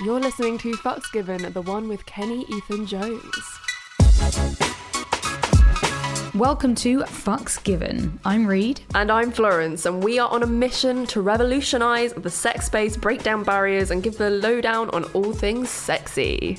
You're listening to Fucks Given, the one with Kenny Ethan Jones. Welcome to Fucks Given. I'm Reed. And I'm Florence, and we are on a mission to revolutionize the sex space, break down barriers, and give the lowdown on all things sexy.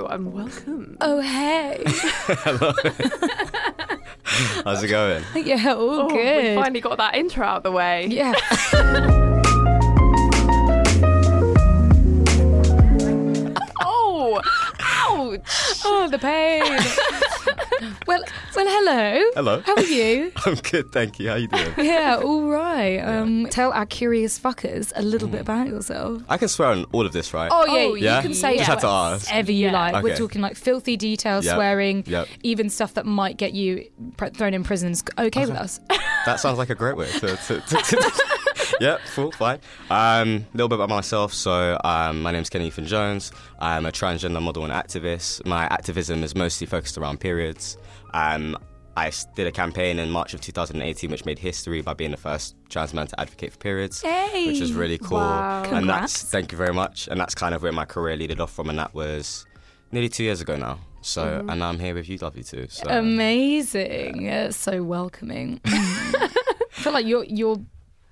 Hello and welcome. Oh, hey. Hello. How's it going? yeah, all Oh, good. We finally got that intro out of the way. yeah. Oh, ouch! Oh, the pain. well, well, hello. Hello. How are you? I'm good, thank you. How are you doing? Yeah, all right. Um, tell our curious fuckers a little Mm. bit about yourself. I can swear on all of this, right? Oh yeah, Oh, you yeah? can say Just had to ask. whatever you Yeah. like. We're talking like filthy details, Yep. swearing, Yep. even stuff that might get you pr- thrown in prison. is Okay with us. That sounds like a great way to. to, to, to yeah, full, fine. A um, little bit about myself. So, um, my name's Kenny Ethan Jones. I'm a transgender model and activist. My activism is mostly focused around periods. Um, I did a campaign in March of 2018 which made history by being the first trans man to advocate for periods, Hey. which is really cool. Wow. And that's thank you very much. And that's kind of where my career leaded off from, and that was nearly two years ago now. So, and I'm here with you, lovely too. So, Amazing. Yeah, so welcoming. I feel like you're you're.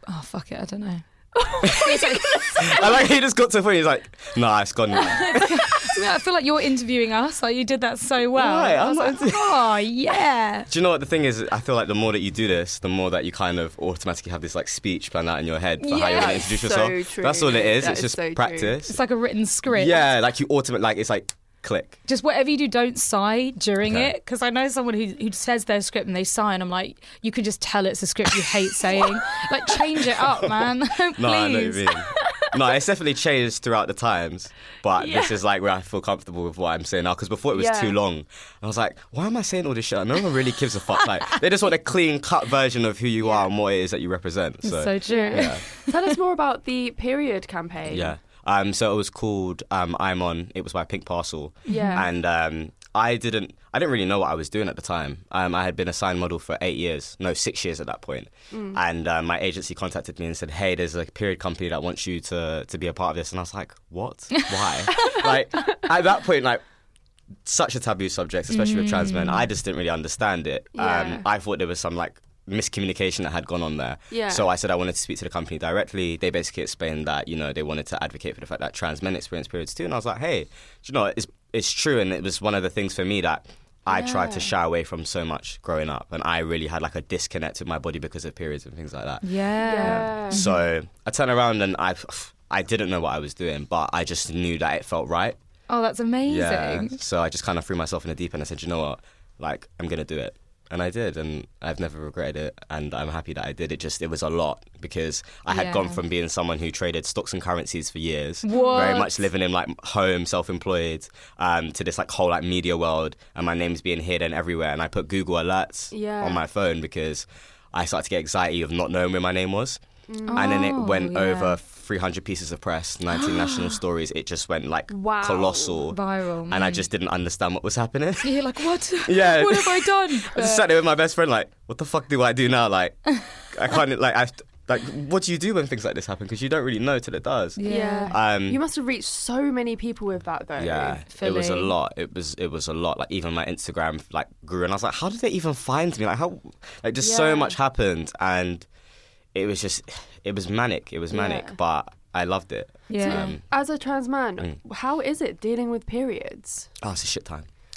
Oh fuck it, I don't know. I like he just got to the point. He's like, "Nah, it's gone now." I feel like you're interviewing us. Like you did that so well. Right, I I'm was not like, oh yeah. Do you know what the thing is? I feel like the more that you do this, the more that you kind of automatically have this like speech planned out in your head for how you're going to introduce So yourself. true. That's all it is. That it's is just so true. practice. It's like a written script. yeah, like you automate. Like it's like click. Just whatever you do, don't sigh during Okay. it. Because I know someone who, who says their script and they sigh, and I'm like, you can just tell it's a script you hate saying. like, change it up, man. Please. No, I know what you mean. no, it's definitely changed throughout the times, but this is like where I feel comfortable with what I'm saying now. Because before it was Yeah. too long, I was like, why am I saying all this shit? No one really gives a fuck. Like they just want a clean cut version of who you are and what it is that you represent. So, So true. yeah. Tell us more about the period campaign. Yeah. Um, so it was called um, I'm On. It was by Pink Parcel. Yeah. And um, I didn't I didn't really know what I was doing at the time. Um, I had been a signed model for eight years, no, six years at that point. And um, my agency contacted me and said, "Hey, there's a period company that wants you to to be a part of this." And I was like, "What? Why?" like at that point, like such a taboo subject, especially with trans men. I just didn't really understand it. Yeah. Um, I thought there was some like miscommunication that had gone on there. Yeah. So I said I wanted to speak to the company directly. They basically explained that you know they wanted to advocate for the fact that trans men experience periods too, and I was like, hey, you know, it's it's true, and it was one of the things for me that. I tried to shy away from so much growing up, and I really had like a disconnect with my body because of periods and things like that. Yeah. Yeah. So mm-hmm. I turned around and I, I didn't know what I was doing, but I just knew that it felt right. Oh, that's amazing. Yeah. So I just kind of threw myself in the deep end. I said, you know what, like I'm gonna do it, and I did, and I've never regretted it, and I'm happy that I did. It just it was a lot because I had Yeah. gone from being someone who traded stocks and currencies for years, What? very much living in like home, self-employed, um, to this like whole like media world, and my name's being hidden everywhere, and I put Google alerts Yeah. on my phone because I started to get anxiety of not knowing where my name was. And then it Oh, went yeah. over 300 pieces of press, 19 national stories. It just went like Wow. colossal Viral. and I mm. just didn't understand what was happening. You're like, what? Yeah. what have I done? I just sat there with my best friend, like, what the fuck do I do now? Like, I can't, like, I, like, what do you do when things like this happen? Because you don't really know till it does. yeah. Um, You must have reached so many people with that, though. yeah, it was a lot. It was it was a lot. Like even my Instagram like grew, and I was like, how did they even find me? Like how, like just Yeah. so much happened, and it was just, it was manic. It was manic, Yeah. but I loved it. Yeah. Um, As a trans man, Mm. how is it dealing with periods? Oh, it's a shit time.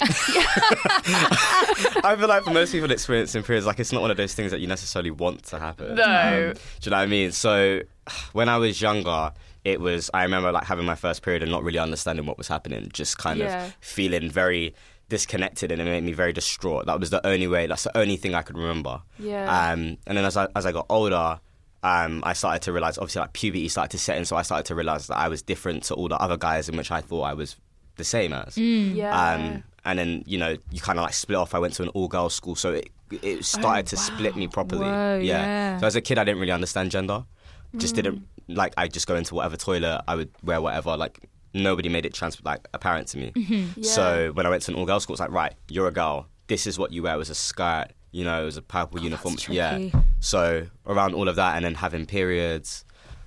I feel like for most people experiencing periods, like it's not one of those things that you necessarily want to happen. No. Um, do you know what I mean? So when I was younger, it was I remember like having my first period and not really understanding what was happening, just kind Yeah. of feeling very disconnected and it made me very distraught. That was the only way. That's the only thing I could remember. Yeah. Um, and then as I as I got older, um, I started to realize, obviously, like puberty started to set in, so I started to realize that I was different to all the other guys in which I thought I was the same as. Yeah. Um, and then you know you kind of like split off. I went to an all girls school, so it it started to split me properly. Whoa, yeah. So as a kid, I didn't really understand gender. Just didn't like. I just go into whatever toilet. I would wear whatever. Like nobody made it trans like apparent to me. Yeah. So when I went to an all girls school, it's like right, you're a girl. This is what you wear. It was a skirt. You know, it was a purple uniform. that's Yeah. So around all of that, and then having periods,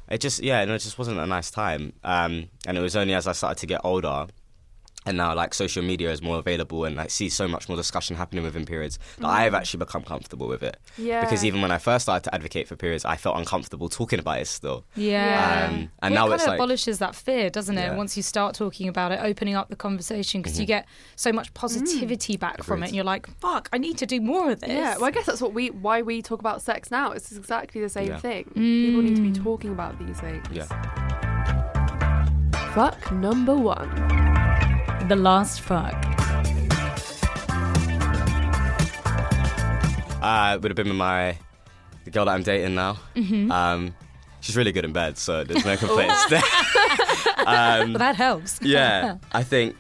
it just yeah, no, it just wasn't a nice time. Um, and it was only as I started to get older, and now like social media is more available, and I see so much more discussion happening within periods that I've actually become comfortable with it. Yeah. Because even when I first started to advocate for periods, I felt uncomfortable talking about it still. Yeah. Um, and well, now it it's kind of like abolishes that fear, doesn't it? Yeah. Once you start talking about it, opening up the conversation, because Mm-hmm. you get so much positivity back from it, and you're like, "Fuck, I need to do more of this." Yeah, well, I guess that's what we why we talk about sex now. It's exactly the same Yeah. thing. People need to Mm. be talking about these things. yeah. Fuck number one. The last fuck. Uh, would have been with my the girl that I'm dating now. Mm-hmm. Um, she's really good in bed, so there's no complaints there. um, Well, that helps. yeah, I think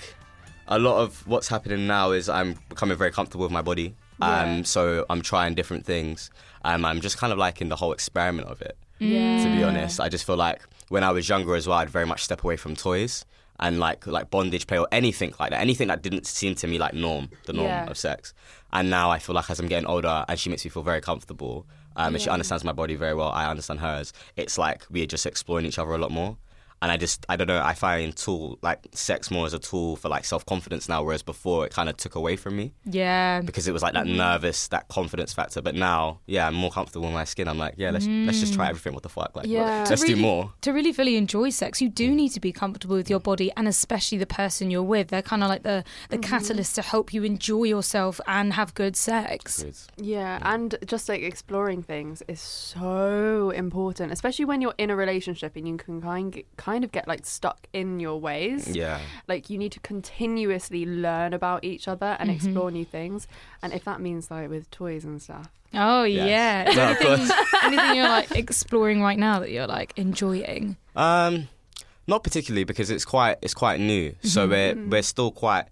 a lot of what's happening now is I'm becoming very comfortable with my body. Um, Yeah. So I'm trying different things. Um, I'm just kind of liking the whole experiment of it. Yeah. To be honest, I just feel like when I was younger as well, I'd very much step away from toys and like like bondage play or anything like that. Anything that didn't seem to me like norm, the norm Yeah. of sex. And now I feel like as I'm getting older, and she makes me feel very comfortable. Um, and she understands my body very well. I understand hers. It's like we're just exploring each other a lot more. And I just, I don't know, I find tool like sex more as a tool for like self confidence now, whereas before it kind of took away from me Yeah. because it was like that mm-hmm. nervous, that confidence factor. But now, yeah, I'm more comfortable in my skin. I'm like, yeah, let's let's just try mm. everything. What the fuck? Like, Yeah. let's To do more. To really fully enjoy sex, you do mm. need to be comfortable with your body and especially the person you're with. They're kind of like the, the mm-hmm. catalyst to help you enjoy yourself and have good sex. Good. Yeah, and just like exploring things is so important, especially when you're in a relationship and you can kind kind of get like stuck in your ways. Yeah. Like you need to continuously learn about each other and explore new things, and if that means like with toys and stuff. Oh, Yes. yeah. No, anything, anything you're like exploring right now that you're like enjoying? Um, not particularly because it's quite it's quite new. Mm-hmm. So we're we're still quite.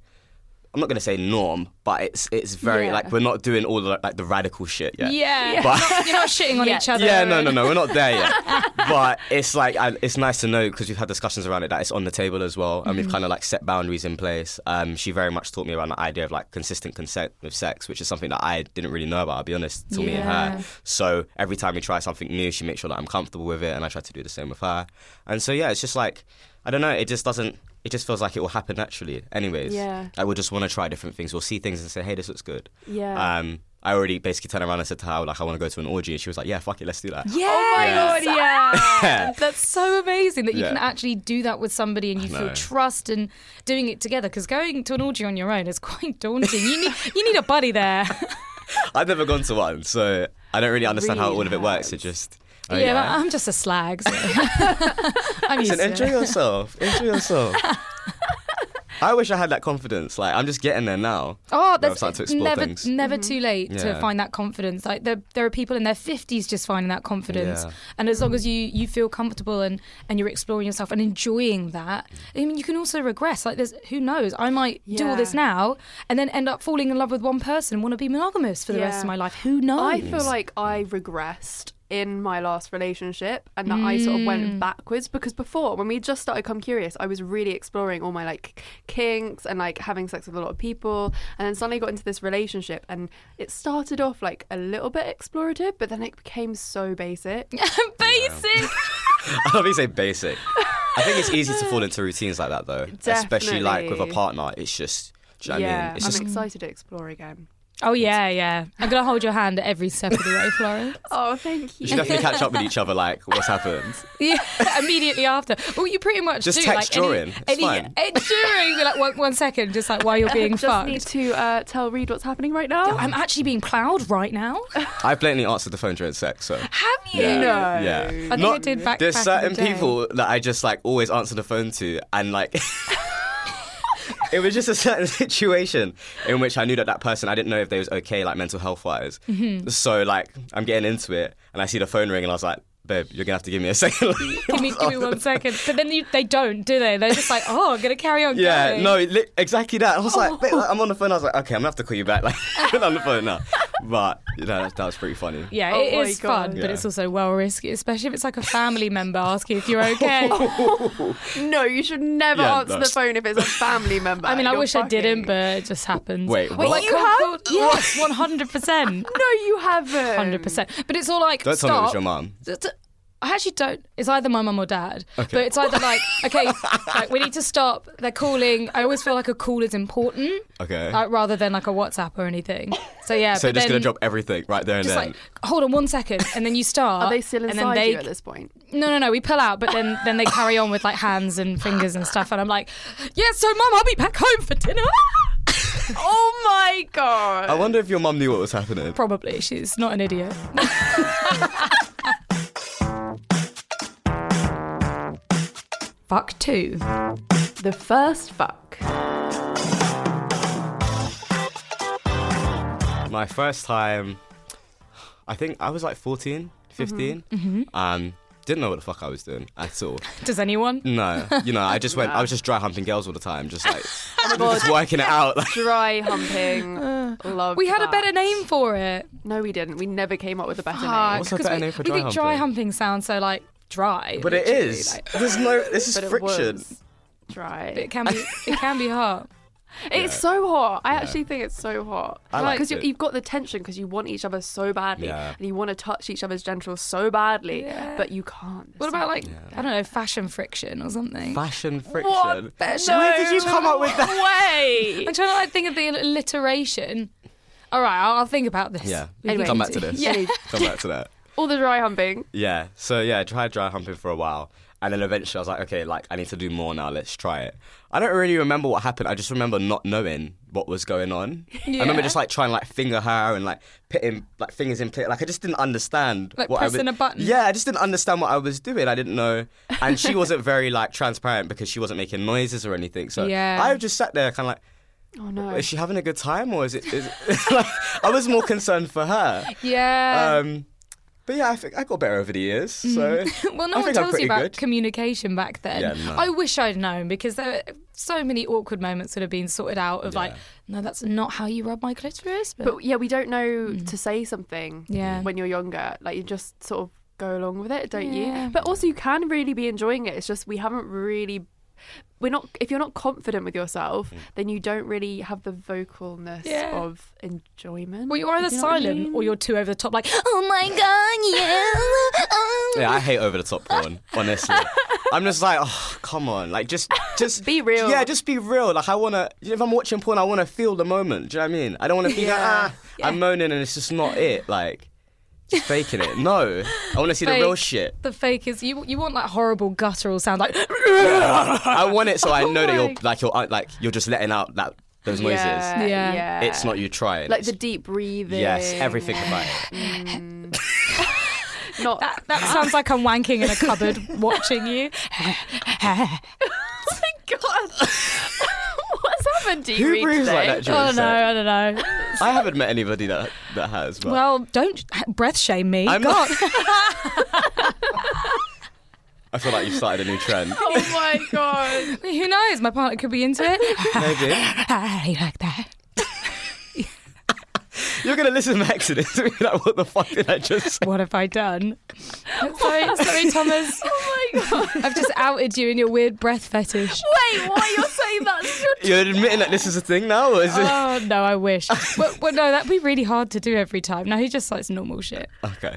I'm not gonna say norm, but it's it's very Yeah. like we're not doing all the like the radical shit yet. Yeah. But- You're, not, shitting on Yeah. each other. Yeah, no, no, no, we're not there yet. but it's like I, it's nice to know because we've had discussions around it that it's on the table as well, and Mm-hmm. we've kind of like set boundaries in place. Um, she very much taught me around the idea of like consistent consent with sex, which is something that I didn't really know about. I'll be honest, till me and her. So every time we try something new, she makes sure that I'm comfortable with it, and I try to do the same with her. And so yeah, it's just like I don't know, it just doesn't. It just feels like it will happen naturally. Anyways, Yeah. I would just want to try different things. We'll see things and say, hey, this looks good. Yeah. Um, I already basically turned around and said to her, like, I want to go to an orgy. And she was like, yeah, fuck it, let's do that. Yeah. Oh my Yeah. god, yeah. That's so amazing that you Yeah. can actually do that with somebody and you feel trust and doing it together. Because going to an orgy on your own is quite daunting. You need you need a buddy there. I've never gone to one, so I don't really understand how Really all of it works. It just. Oh, yeah, but I'm just a slag. So. I'm used Listen, to enjoy it. yourself. Enjoy yourself. I wish I had that confidence. Like, I'm just getting there now. Oh, that's starting to explore never things. never mm-hmm. too late to find that confidence. Like there, there are people in their fifties just finding that confidence, Yeah. and as long as mm. you you feel comfortable and and you're exploring yourself and enjoying that, I mean, you can also regress. Like there's who knows, I might do all this now and then end up falling in love with one person, and want to be monogamous for the rest of my life. Who knows? I feel like I regressed in my last relationship and that I sort of Mm. went backwards because before when we just started Come Curious I was really exploring all my like kinks and like having sex with a lot of people and then suddenly got into this relationship and it started off like a little bit explorative but then it became so basic basic. I love you say basic. I think it's easy to fall into routines like that, though. Especially like with a partner. It's just. Do you know what I yeah mean? It's I'm just excited to explore again Oh yeah, yeah. I'm gonna hold your hand at every step of the way, Florence. oh thank You You should definitely catch up with each other, like, what's happened. Yeah, immediately after. Well, you pretty much Just do text like during. any, It's any, fine. any during. Like one, one second, just like while you're being just fucked. need to uh, tell Reed what's happening right now I'm actually being ploughed right now. I've blatantly answered the phone during sex, so. Have you? Yeah. No. Yeah. I think Not- I did back- There's back certain the people that I just like always answer the phone to, and like. It was just a certain situation in which I knew that that person, I didn't know if they was okay, like mental health wise. Mm-hmm. So like, I'm getting into it, and I see the phone ring, and I was like, babe, you're gonna have to give me a second. give me, give me one second. But then you, they don't, do they? They're just like, oh, I'm gonna carry on. Yeah, going. no, li- exactly that. I was like, babe, like, I'm on the phone. I was like, okay, I'm gonna have to call you back. Like, I'm on the phone now. But you know, that, that was pretty funny. Yeah, Oh it my is fun, God. but Yeah. it's also well risky, especially if it's like a family member asking if you're okay. No, you should never Yeah, answer no. the phone if it's a family member. I mean, I You're wish I didn't, fucking- but it just happens. Wait, But what? like, You cold have? Yes, one hundred percent, No, you haven't. hundred percent. But it's all like Don't stop. tell me it was your mum. D- d- I actually don't. It's either my mum or dad. Okay. But it's either like, okay, like we need to stop. They're calling. I always feel like a call is important, Okay. like, rather than like a WhatsApp or anything. So yeah. so but just then, gonna drop everything right there and Just then. like, hold on one second, and then you start. Are they still and inside then they, you at this point? No, no, no. We pull out, but then then they carry on with like hands and fingers and stuff, and I'm like, yeah. So, mum, I'll be back home for dinner. oh my god! I wonder if your mum knew what was happening. Probably. She's not an idiot. Fuck two. the first fuck. My first time, I think I was like 14, 15. Mm-hmm. Um, didn't know what the fuck I was doing at all. Does anyone? No, you know, I just went. I was just dry humping girls all the time, just like Oh my just working it out. Like, Dry humping. Love. We had a better name for it. No, we didn't. We never came up with a better Fuck, What's a 'cause better we, name for we dry think dry humping? humping sounds so like dry. but it literally, is. like- There's no. This is. But friction. It was dry. it can be. It can be hot. It's so hot. I actually think it's so hot. Because it. you've got the tension because you want each other so badly Yeah. and you want to touch each other's genitals so badly, Yeah. but you can't. What about like Yeah. I don't know fashion friction or something? Fashion friction. What? Where did you come up with that? Way. I'm trying to like think of the alliteration. All right, I'll, I'll think about this. Yeah. We Anyway. can Come back to this. Yeah. Come back to that. All the dry humping. Yeah. So yeah, I tried dry humping for a while, and then eventually I was like, okay, like I need to do more now. Let's try it. I don't really remember what happened. I just remember not knowing what was going on. I remember just like trying to like finger her and like putting like fingers in place. Like I just didn't understand. Like what I pressing was, a button. Yeah, I just didn't understand what I was doing. I didn't know, and she wasn't very like transparent because she wasn't making noises or anything. So Yeah. I just sat there kind of like. Oh no. Is she having a good time or is it? Is like, I was more concerned for her. Yeah. Um, but yeah, I think I got better over the years. So mm. well, no I one think tells you about good. communication back then. Yeah, no. I wish I'd known because there were so many awkward moments that have been sorted out of like, no, that's not how you rub my clitoris. But, But yeah, we don't know mm. to say something Yeah. when you're younger. Like you just sort of go along with it, don't Yeah. you? But also you can really be enjoying it. It's just we haven't really we're not if you're not confident with yourself, Mm. then you don't really have the vocalness Yeah. of enjoyment. well, you're either you know what I silent mean? or you're too over the top, like, oh my god, yeah. oh." yeah, I hate over the top porn. Honestly, I'm just like, oh, come on, like just, just Be real. Yeah, just be real. Like I wanna, if I'm watching porn, I wanna feel the moment. Do you know what I mean? I don't wanna be like, Yeah. ah, I'm moaning and it's just not it. Like, just faking it. No, I wanna see the real Fake. shit. The fake is you. You want like horrible guttural sound, like I want it so I know that you're like you're uh, like you're just letting out that those noises. Yeah, Yeah. yeah. It's not you trying. like It's- the deep breathing. yes, everything about it. Mm. not that. That sounds like I'm wanking in a cupboard watching you. Oh my god. What's happened to you? Who Reed, breathes like that during I don't know. I don't know. I haven't met anybody that that has. But Well, don't breath shame me. I'm God. I feel like you've started a new trend. Oh my god. Who knows? My partner could be into it. Maybe I like that. you're gonna listen back to this and be like, "What the fuck did I just?" say? What have I done? sorry, sorry, Thomas. Oh my god. I've just outed you in your weird breath fetish. Wait, why are you're saying that? You're admitting that this is a thing now, or is it? Oh no, I wish. But, but no, that'd be really hard to do every time. Now he just likes normal shit. Okay.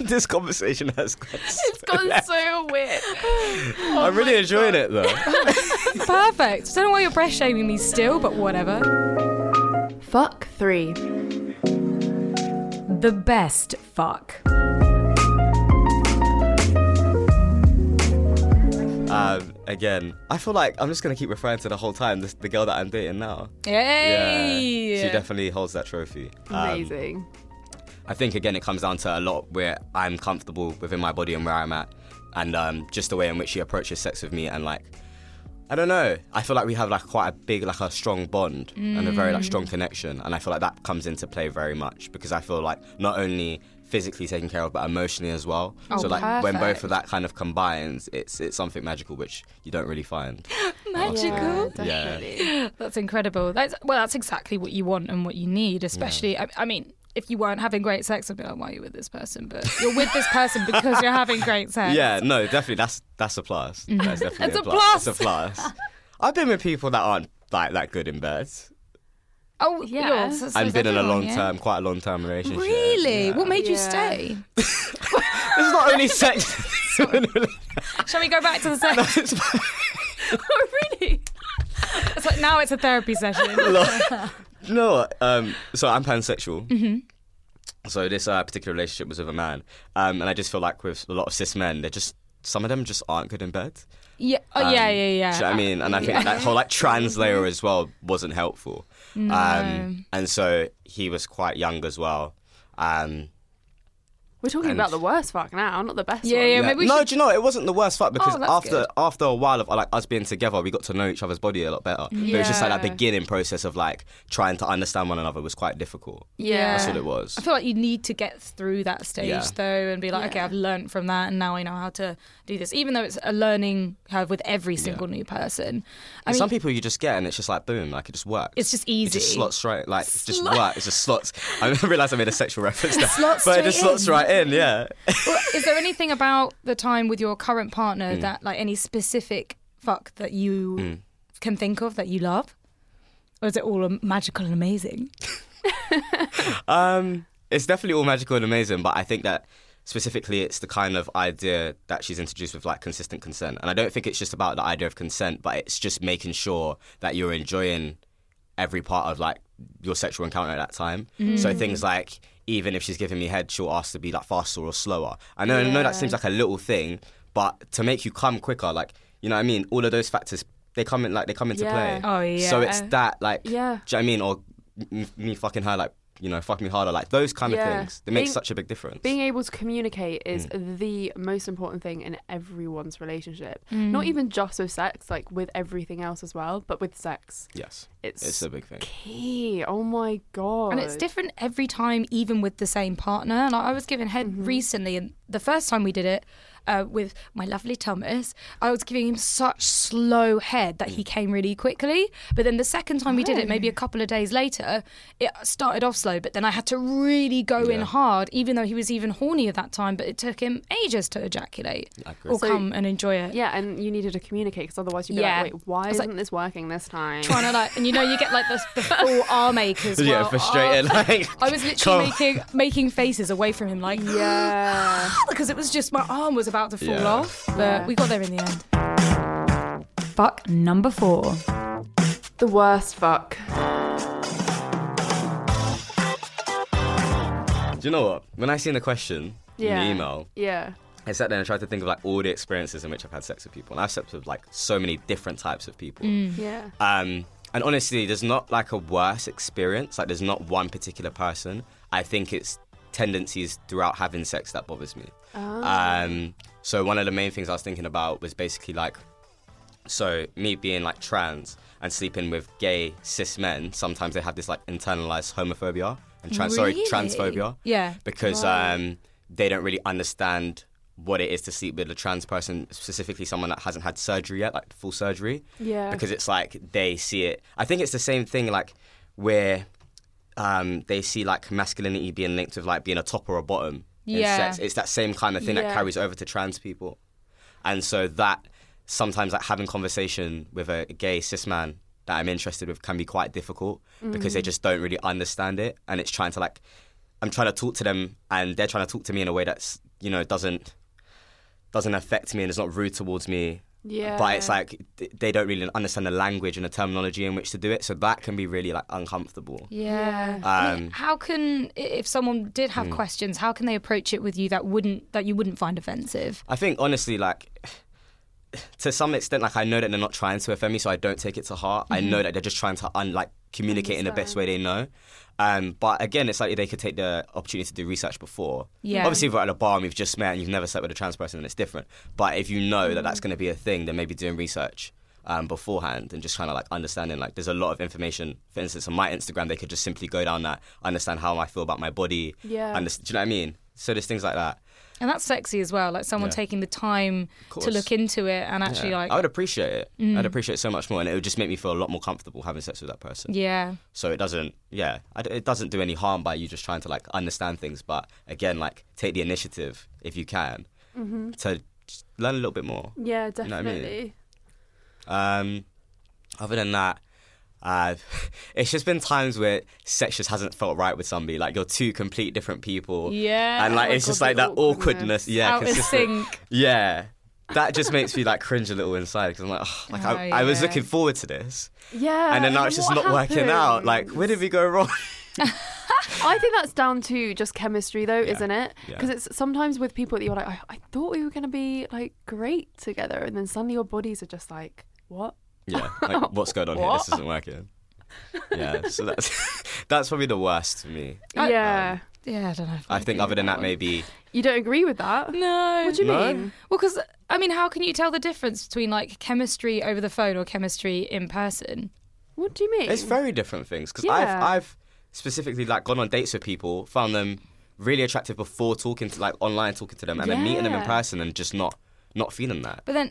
this conversation has gone. It's gone so weird. I'm oh really enjoying it though. Perfect. Don't know why you're breath shaming me still, but whatever. Fuck three. The best fuck. Um, again, I feel like I'm just gonna keep referring to the whole time this, the girl that I'm dating now. Hey. Yeah, she definitely holds that trophy. Um, Amazing. I think again it comes down to a lot where I'm comfortable within my body and where I'm at, and um, just the way in which she approaches sex with me, and like, I don't know. I feel like we have like quite a big, like a strong bond and a very like strong mm. connection, and I feel like that comes into play very much because I feel like not only physically taken care of, but emotionally as well. Oh, so like when both of that kind of combines, it's it's something magical which you don't really find. Magical. Yeah, definitely. That's incredible. That's well, that's exactly what you want and what you need. Especially, I, I mean, if you weren't having great sex, I'd be like, why are you with this person? But you're with this person because you're having great sex. Yeah, no, definitely that's that's a plus. Mm-hmm. That's definitely It's a, a plus. It's a plus. I've been with people that aren't like that good in bed. Oh, Yeah. yeah. So, so I've been in a everyone, long yeah? term, quite a long term relationship. Really? Yeah. What made you Yeah. stay? It's not only sex. Shall we go back to the sex? oh, really? It's like now it's a therapy session. You know? Um, so I'm pansexual. Mm-hmm. So this uh, particular relationship was with a man, um, and I just feel like with a lot of cis men, they're just some of them just aren't good in bed. Yeah. Oh, Um, yeah, yeah, yeah. Do you know what I mean? And I think that whole like trans layer as well wasn't helpful. Um, and so he was quite young as well. Um, We're talking And- about the worst fuck now, not the best Yeah, one. yeah. maybe we no, should- do you know it wasn't the worst fuck oh, because Oh, after good. after a while of like us being together, we got to know each other's body a lot better. But it was just like that beginning process of like trying to understand one another was quite difficult. Yeah. That's what it was. I feel like you need to get through that stage Yeah. though and be like, okay, I've learned from that and now I know how to do this. Even though it's a learning curve with every single new person. I mean, some people you just get and it's just like boom, like it just works. It's just easy. It just slots straight, like it just works. It just slots. I realised I made a sexual reference there, Slots but it just straight slots in. right in. Yeah. Well, is there anything about the time with your current partner that, like, any specific fuck that you Hmm. can think of that you love? Or is it all magical and amazing? Um, it's definitely all magical and amazing, but I think that specifically it's the kind of idea that she's introduced with like consistent consent. And I don't think it's just about the idea of consent, but it's just making sure that you're enjoying every part of like your sexual encounter at that time. So mm. things like even if she's giving me head, she'll ask to be like faster or slower. I know, I know that seems like a little thing, but to make you come quicker, like you know what I mean, all of those factors they come in like they come into Yeah. play. Oh, yeah So it's that like Yeah. do you know what I mean? Or me, me fucking her like you know, fuck me harder, like those kind of Yeah. things. They make Being- such a big difference. Being able to communicate is Mm. the most important thing in everyone's relationship. Mm. Not even just with sex, like with everything else as well, but with sex. yes, It's, it's a big thing. key. Oh my god. And it's different every time, even with the same partner. Like I was given head Mm-hmm. recently, and the first time we did it uh, with my lovely Thomas, I was giving him such slow head that he came really quickly. But then the second time we did it, maybe a couple of days later, it started off slow. But then I had to really go in hard, even though he was even horny at that time. But it took him ages to ejaculate or So- come and enjoy it. Yeah, and you needed to communicate because otherwise you'd be Yeah. like, wait, why isn't this working this time? Trying to like, and you know, you get like the, the full arm ache as well. yeah, frustrated. Oh, like I was literally making making faces away from him, like yeah. because it was just my arm was about to fall Yeah. off. But Yeah. we got there in the end. Fuck number four. the worst fuck. Do you know what? When I seen the question Yeah. in the email, Yeah. I sat there and tried to think of like all the experiences in which I've had sex with people, and I've slept with like so many different types of people. Yeah. Um, and honestly, there's not like a worse experience. Like, there's not one particular person. I think it's tendencies throughout having sex that bothers me. Um, so one of the main things I was thinking about was basically like, so me being like trans and sleeping with gay cis men. Sometimes they have this like internalized homophobia and trans sorry transphobia Yeah. because um, they don't really understand what it is to sleep with a trans person, specifically someone that hasn't had surgery yet, like full surgery. Yeah. Because it's like they see it. I think it's the same thing, like where um, they see like masculinity being linked with like being a top or a bottom. Yeah. sex. It's that same kind of thing that carries over to trans people, and so that sometimes like having conversation with a gay cis man that I'm interested with can be quite difficult because they mm. just don't really understand it, and it's trying to like I'm trying to talk to them, and they're trying to talk to me in a way that's you know doesn't doesn't affect me and is not rude towards me. Yeah. But it's like they don't really understand the language and the terminology in which to do it, so that can be really like uncomfortable. Yeah. Um, how can if someone did have questions, how can they approach it with you that wouldn't that you wouldn't find offensive? I think honestly, like to some extent, like I know that they're not trying to offend me, so I don't take it to heart. I know that they're just trying to un- like communicate in the best way they know. Um, but again, it's like they could take the opportunity to do research before. Yeah. Obviously, if we're at a bar and we've just met and you've never slept with a trans person, then it's different. But if you know that that's going to be a thing, then maybe doing research um, beforehand and just kind of like understanding. Like, there's a lot of information. For instance, on my Instagram, they could just simply go down that, understand how I feel about my body. Yeah. Understand, do you know what I mean? So there's things like that. And that's sexy as well. Like someone Yeah. taking the time to look into it and actually Yeah. like I would appreciate it. Mm. I'd appreciate it so much more, and it would just make me feel a lot more comfortable having sex with that person. yeah. So it doesn't, yeah, it doesn't do any harm by you just trying to like understand things. But again, like take the initiative if you can to learn a little bit more. Yeah, know what I mean? definitely. Um, other than that, uh, it's just been times where sex just hasn't felt right with somebody. Like you're two complete different people. Yeah. And like Oh it's just God, like that awkwardness. awkwardness. Yeah, out of sync. Yeah. That just makes me like cringe a little inside because I'm like, oh, like I, Oh, I was looking forward to this, Yeah. and then now it's just not working out. Like, where did we go wrong? I think that's down to just chemistry, though, Yeah. isn't it? Yeah. Because it's sometimes with people that you're like, I, I thought we were going to be like great together, and then suddenly your bodies are just like, what? Yeah, like what's going on here? This isn't working. Yeah, so that's that's probably the worst for me. I- yeah. Um, yeah, I don't know. I I'd think other than that, one. maybe you don't agree with that? No. What do you No? mean? Well, because I mean, how can you tell the difference between like chemistry over the phone or chemistry in person? What do you mean? it's very different things. Because I've I've specifically like gone on dates with people, found them really attractive before talking to like online talking to them, and then meeting them in person and just not not feeling that. But then,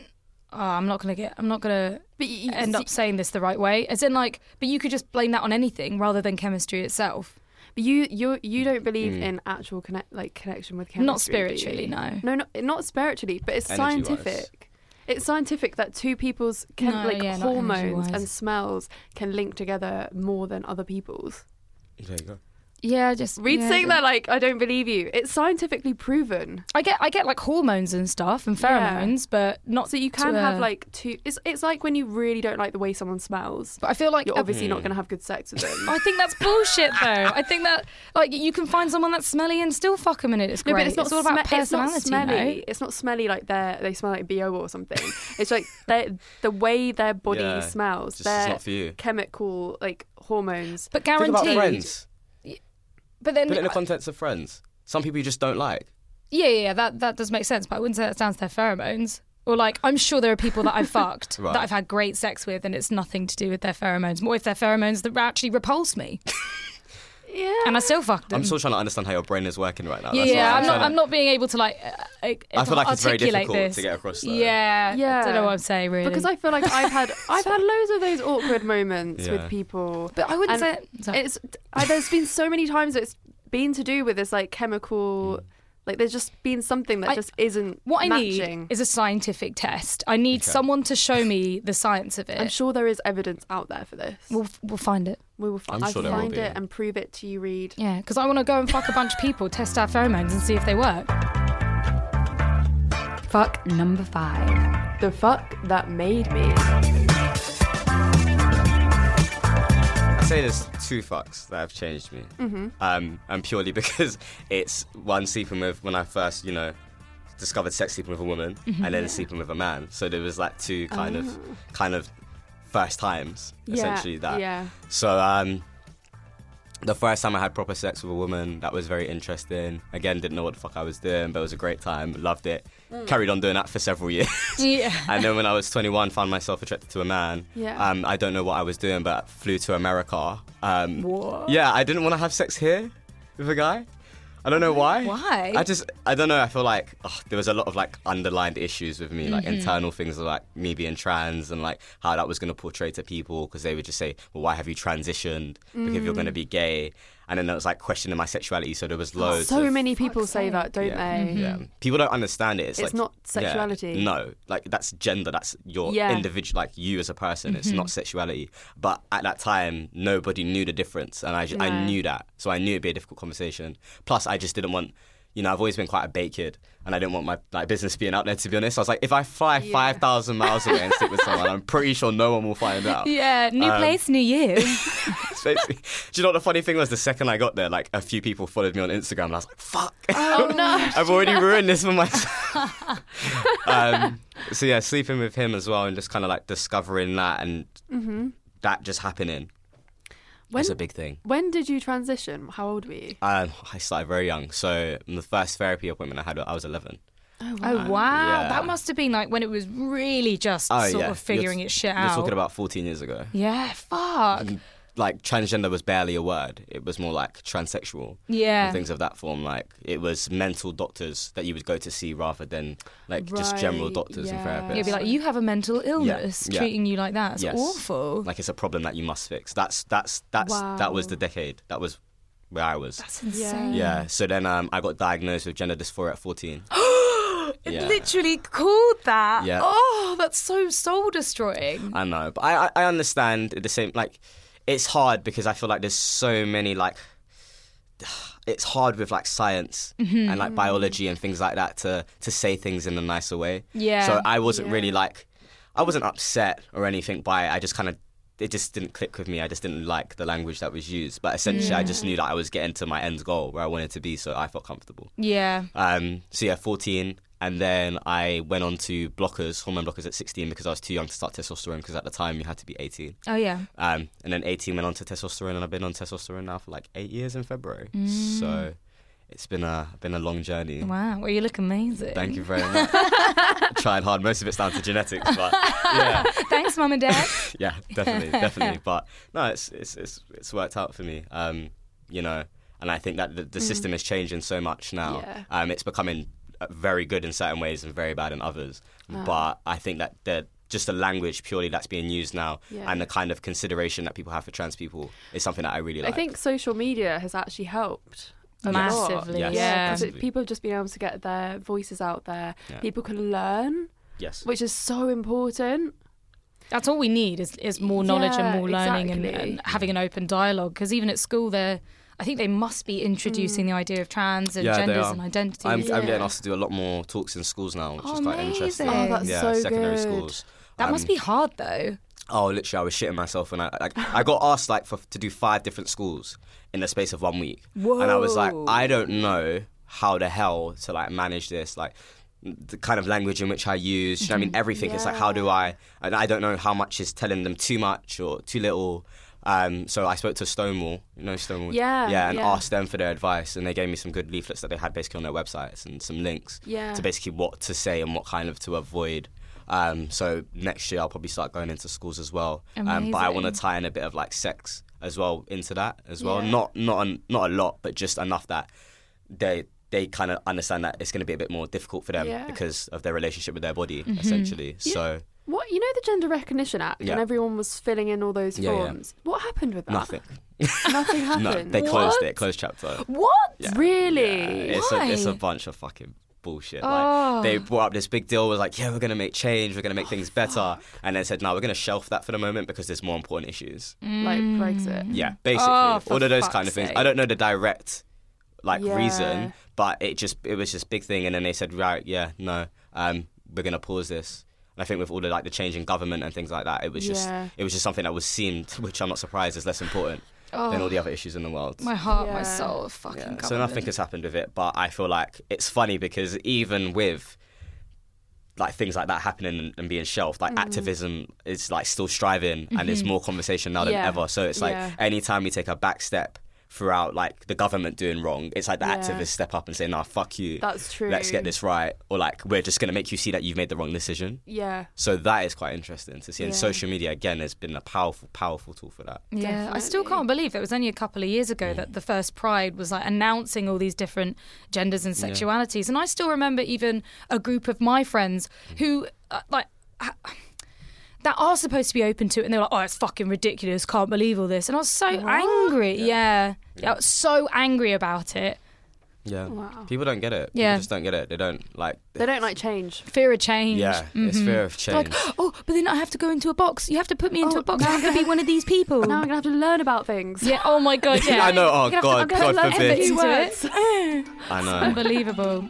oh, I'm not gonna get. I'm not gonna But you, end up saying this the right way. As in, like, but you could just blame that on anything rather than chemistry itself. But you you you don't believe Mm. in actual connect like connection with chemistry. Not spiritually, you? no. No, not not spiritually, but it's Energy-wise. scientific. It's scientific that two people's chem- No, like yeah, hormones and smells can link together more than other people's. There you go. Yeah, just Reed yeah, saying that like I don't believe you. It's scientifically proven. I get, I get like hormones and stuff and Yeah. pheromones, but not. So you to can have a- like two. It's it's like when you really don't like the way someone smells. But I feel like You're obviously not Hmm. going to have good sex with them. I think that's bullshit, though. I think that like you can find someone that's smelly and still fuck them, and it's No, great. but it's not, all about sme- it's not personality. smelly. no? It's not smelly like they they smell like bo or something. it's like they- the way their body Yeah, smells. Just it's their not for you. chemical like hormones. But Think about guaranteed. But then, Put it in the context of friends. Some people you just don't like. yeah, yeah, yeah, that that does make sense. But I wouldn't say that's down to their pheromones. Or like, I'm sure there are people that I've fucked Right. that I've had great sex with, and it's nothing to do with their pheromones. More if their pheromones that actually repulse me, Yeah. and I still fucked them. I'm still trying to understand how your brain is working right now. yeah, That's yeah, I'm not. trying to- I'm not being able to like. Uh, uh, I feel like it's very articulate difficult this. to get across. Though. Yeah, Yeah. I don't know what I'm saying really. because I feel like I've had I've had loads of those awkward moments Yeah. with people. but I wouldn't and say sorry. It's I, there's been so many times that it's been to do with this like chemical like there's just been something that I- just isn't What I matching. need is a scientific test. I need Okay. someone to show me the science of it. I'm sure there is evidence out there for this. We'll we'll find it. we will find, I'm sure there will find be. it and prove it to you, Reed. Yeah, because I want to go and fuck a bunch of people, test our pheromones, and see if they work. Fuck number five. The fuck that made me. Say there's two fucks that have changed me, Mm-hmm. um, and purely because it's one sleeping with when I first, you know, discovered sex sleeping with a woman, Mm-hmm. and then sleeping with a man. So there was like two kind of, kind of first times essentially that. Oh. Yeah. So um, the first time I had proper sex with a woman, that was very interesting. Again, didn't know what the fuck I was doing, but it was a great time. Loved it. Mm. Carried on doing that for several years. Yeah. and then when I was 21, found myself attracted to a man. Yeah. Um, I don't know what I was doing, but flew to America. Um, What? Yeah, I didn't want to have sex here with a guy. I don't know why. Why? I just, I don't know. I feel like ugh, there was a lot of like underlined issues with me, like internal things like me being trans and like how that was going to portray to people because they would just say, well, why have you transitioned? Because you're going to be gay. And then there was like questioning my sexuality. So there was loads. so of, many people say that, don't yeah, they? Yeah. People don't understand it. It's, It's like, not yeah, sexuality. no, like that's gender. That's your Yeah. individual, like you as a person. It's not sexuality. But at that time, nobody knew the difference, and I, ju- I knew that. So I knew it'd be a difficult conversation. Plus, I just didn't want. You know, I've always been quite a bait kid, and I didn't want my like business being out there. To be honest, I was like, if I fly Yeah. five thousand miles away and stick with someone, I'm pretty sure no one will find out. Yeah, new Um, place, new you. It's Do you know what the funny thing was? The second I got there, like a few people followed me on Instagram, and I was like, "Fuck." Oh no. I've already ruined this for myself. um, so yeah, sleeping with him as well, and just kind of like discovering that and that just happening. When That's a big thing. when did you transition? How old were you? Um, I started very young, so the first therapy appointment I had, I was 11. Oh Oh wow, Yeah. that must have been like when it was really just Oh sort yeah, of figuring you're, its shit out. You're talking about 14 years ago. yeah, fuck. Like transgender was barely a word. It was more like transsexual Yeah. and things of that form. Like it was mental doctors that you would go to see rather than like just general Right, doctors and therapists. You'd be like, you have a mental illness, yeah. treating you like that. It's Yes. awful. like it's a problem that you must fix. That's that's that's that was the decade. That was where I was. That's insane. yeah. So then um, I got diagnosed with gender dysphoria at 14. It Yeah. literally called that. Yeah. Oh, that's so soul destroying. I know, but I, I I understand the same. Like, it's hard because I feel like there's so many like. It's hard with like science Mm-hmm. and like biology and things like that to to say things in a nicer way. Yeah. So I wasn't really like, I wasn't upset or anything by it. I just kind of. It just didn't click with me. I just didn't like the language that was used. But essentially, I just knew that I was getting to my end goal where I wanted to be, so I felt comfortable. Yeah. Um, so yeah, 14, and then I went on to blockers, hormone blockers at 16 because I was too young to start testosterone because at the time you had to be 18. Oh, yeah. Um, and then 18 went on to testosterone, and I've been on testosterone now for like eight years in February. So it's been a been a long journey. Wow. Well, you look amazing. Thank you very much. Trying hard. Most of it's down to genetics, but yeah, Thanks, mum and dad. yeah, definitely, definitely. But no, it's it's it's it's worked out for me. Um, you know, and I think that the, the system is changing so much now. Yeah. Um, it's becoming very good in certain ways and very bad in others. Ah. But I think that the just the language purely that's being used now Yeah. and the kind of consideration that people have for trans people is something that I really like. I think social media has actually helped. a lot. Massively. Yes. Yeah, Yeah. because Massively. people have just been able to get their voices out there. Yeah. People can learn, yes. which is so important. That's all we need is, is more knowledge Yeah, and more learning and, and having an open dialogue. Because even at school, they're, I think they must be introducing the idea of trans and Yeah, genders and identities. I'm, I'm getting asked to do a lot more talks in schools now, which Oh, is quite interesting. Oh, that's yeah, so secondary good. schools. that Um, must be hard though. Oh, literally, I was shitting myself when I like, I got asked like for to do five different schools in the space of one week, and I was like, I don't know how the hell to like manage this, like the kind of language in which I use. you know I mean, everything. It's like, how do I? And I don't know how much is telling them too much or too little. Um, so I spoke to Stonewall, you know Stonewall, Yeah, yeah, and yeah. asked them for their advice, and they gave me some good leaflets that they had basically on their websites and some links Yeah. to basically what to say and what kind of to avoid. Um, so next year I'll probably start going into schools as well. Um, but I want to tie in a bit of like sex as well into that as well. Yeah. Not not a, not a lot, but just enough that they they kind of understand that it's going to be a bit more difficult for them Yeah. because of their relationship with their body, Mm-hmm. essentially. Yeah. So What you know the Gender Recognition Act, Yeah. and everyone was filling in all those Yeah, yeah. forms. What happened with that? nothing. Nothing happened. No, they closed it. Closed chapter. What? Yeah. Really? Yeah, it's a it's a Why? bunch of fucking bullshit. Oh. Like they brought up this big deal was like, yeah, we're gonna make change, we're gonna make things better, and then said, no, we're gonna shelf that for the moment because there's more important issues. Like Brexit. Yeah, basically, Oh, for all of those fuck's kind of things. sake. I don't know the direct like Yeah. reason, but it just it was just big thing, and then they said, right, yeah, no, um, we're gonna pause this. And I think with all the like the change in government and things like that, it was just Yeah. it was just something that was seen, which I'm not surprised is less important than all the oh. other issues in the world. My heart, my soul, fucking Yeah, government. so nothing has happened with it, but I feel like it's funny because even with like things like that happening and, and being shelved, like mm-hmm. activism is like still striving and there's mm-hmm. more conversation now than Yeah. ever. So it's like Yeah. anytime we take a back step throughout like the government doing wrong, it's like the Yeah. activists step up and say, "Nah, fuck you. That's true. Let's get this right," or like we're just gonna make you see that you've made the wrong decision. Yeah. So that is quite interesting to see. And Yeah. social media again has been a powerful, powerful tool for that. Yeah, I still can't believe it was only a couple of years ago that the first Pride was like announcing all these different genders and sexualities, and I still remember even a group of my friends who uh, like. ha- That are supposed to be open to it, and they're like, "Oh, it's fucking ridiculous! Can't believe all this." And I was so angry. Yeah. yeah, I was so angry about it. Yeah, Wow. people don't get it. People Yeah. just don't get it. They don't like. They don't like change. Fear of change. Yeah, it's mm-hmm. fear of change. Like, oh, but then I have to go into a box. You have to put me into Oh, a box. now I have to be one of these people. Now I'm gonna have to learn about things. yeah. Oh my god. Yeah. I know. Oh You're gonna God, to- I'm God gonna forbid. learn Few into words. it. I know. Unbelievable.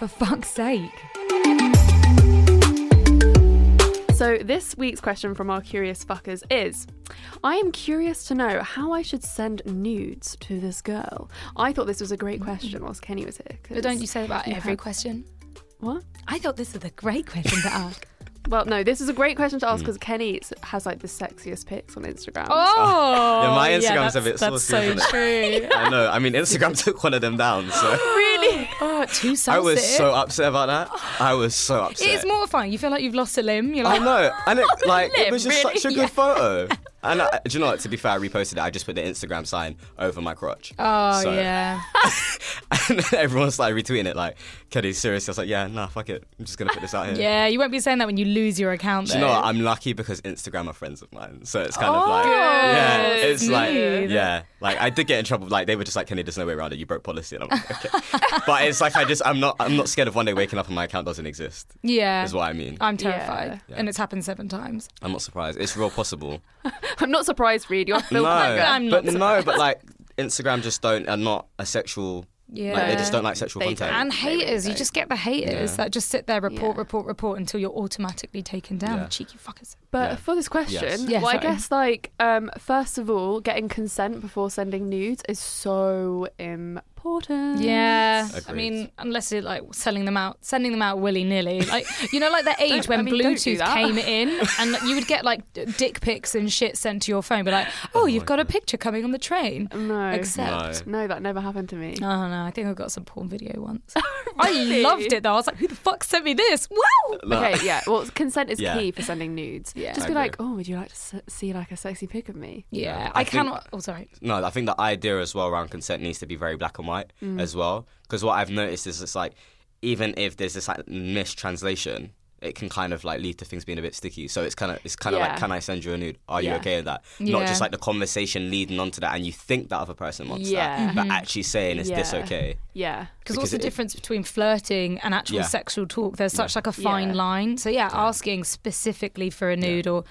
For fuck's sake. So this week's question from our curious fuckers is I am curious to know how I should send nudes to this girl. I thought this was a great question whilst Kenny was here. But don't you say that about every question? What? I thought this was a great question to ask. Well, no, this is a great question to Hmm. ask because Kenny has like the sexiest pics on Instagram. Oh, Yeah, my Instagram's that's, a bit that's saucy, so isn't it? true. I know. I mean, Instagram took one of them down. So really? Oh, too I was so upset about that. I was so upset. It is mortifying. You feel like you've lost a limb. You're like, I know, and it like it was just really? such a good photo. And I, do you know what? To be fair, I reposted it. I just put the Instagram sign over my crotch. oh So- yeah. and then everyone started retweeting it like, "Kenny, seriously?" I was like, "Yeah, nah, fuck it. I'm just gonna put this out here." Yeah, you won't be saying that when you lose your account. Do you know what? I'm lucky because Instagram are friends of mine, so it's kind Oh, of like, oh, yeah, it's smooth. like, yeah, like I did get in trouble. Like they were just like, Kenny, there's no way around it. You broke policy, and I'm like, okay. but it's like I just, I'm not, I'm not scared of one day waking up and my account doesn't exist. Yeah. Is what I mean. I'm terrified, Yeah. and it's happened seven times. I'm not surprised. It's real possible. I'm not surprised, Reed. You're filthy. no, I'm not but no, but like Instagram just don't are not a sexual. Yeah. Like, they just don't like sexual They content. And They really haters, you just get the haters Yeah. that just sit there, report, Yeah. report, report until you're automatically taken down. Yeah. Cheeky fuckers. But Yeah. for this question, Yes. Yeah, well, I guess like um, first of all, getting consent before sending nudes is so important. Yeah, I mean, unless you're like selling them out, sending them out willy nilly, like you know, like the age when I mean, Bluetooth came in, and you would get like dick pics and shit sent to your phone, but like, oh, oh, you've my got a picture coming on the train. No. Except, No, that never happened to me. oh no, I think I got some porn video once. Really? I loved it though. I was like, who the fuck sent me this? Wow. No. Okay, yeah. Well, consent is Yeah. key for sending nudes. Yeah. Just I be agree. like, oh, would you like to see like a sexy pic of me? Yeah, I I, think- cannot. Oh, sorry. No, I think the idea as well around consent needs to be very black and white Mm. as well. Because what I've noticed is it's like, even if there's this like mistranslation, it can kind of like lead to things being a bit sticky. So it's kind of it's kind of Yeah. like, can I send you a nude? Are you okay with that? Not just like the conversation leading on to that, and you think that other person wants Yeah. that, but actually saying is this Yeah. okay? Yeah. Because Because what's the it- difference between flirting and actual Yeah. sexual talk? There's such like a fine Yeah. line. So yeah, asking specifically for a nude or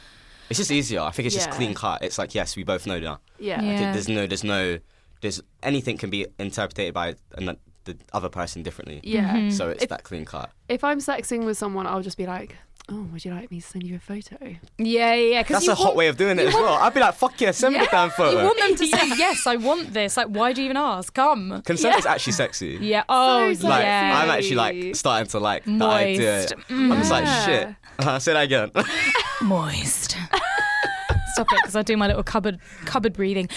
It's just easier. I think it's just clean cut. It's like yes, we both know that. Yeah. Yeah. Like, There's no, there's no, there's anything can be interpreted by an, the other person differently. Yeah. Mm-hmm. So it's If- that clean cut. If I'm sexting with someone, I'll just be like, oh, would you like me to send you a photo? yeah, yeah. yeah. 'cause That's you a hot way of doing it as well. I'd be like, fuck yeah, send me the damn You photo. want them to say yes, I want this. Like, why do you even ask? Come. Consent is actually sexy. Yeah. Oh, So Like yeah. I'm actually like starting to like the idea. Moist. Mm. I'm just like shit. Uh, say that again. moist. Stop it, because I do my little cupboard cupboard breathing.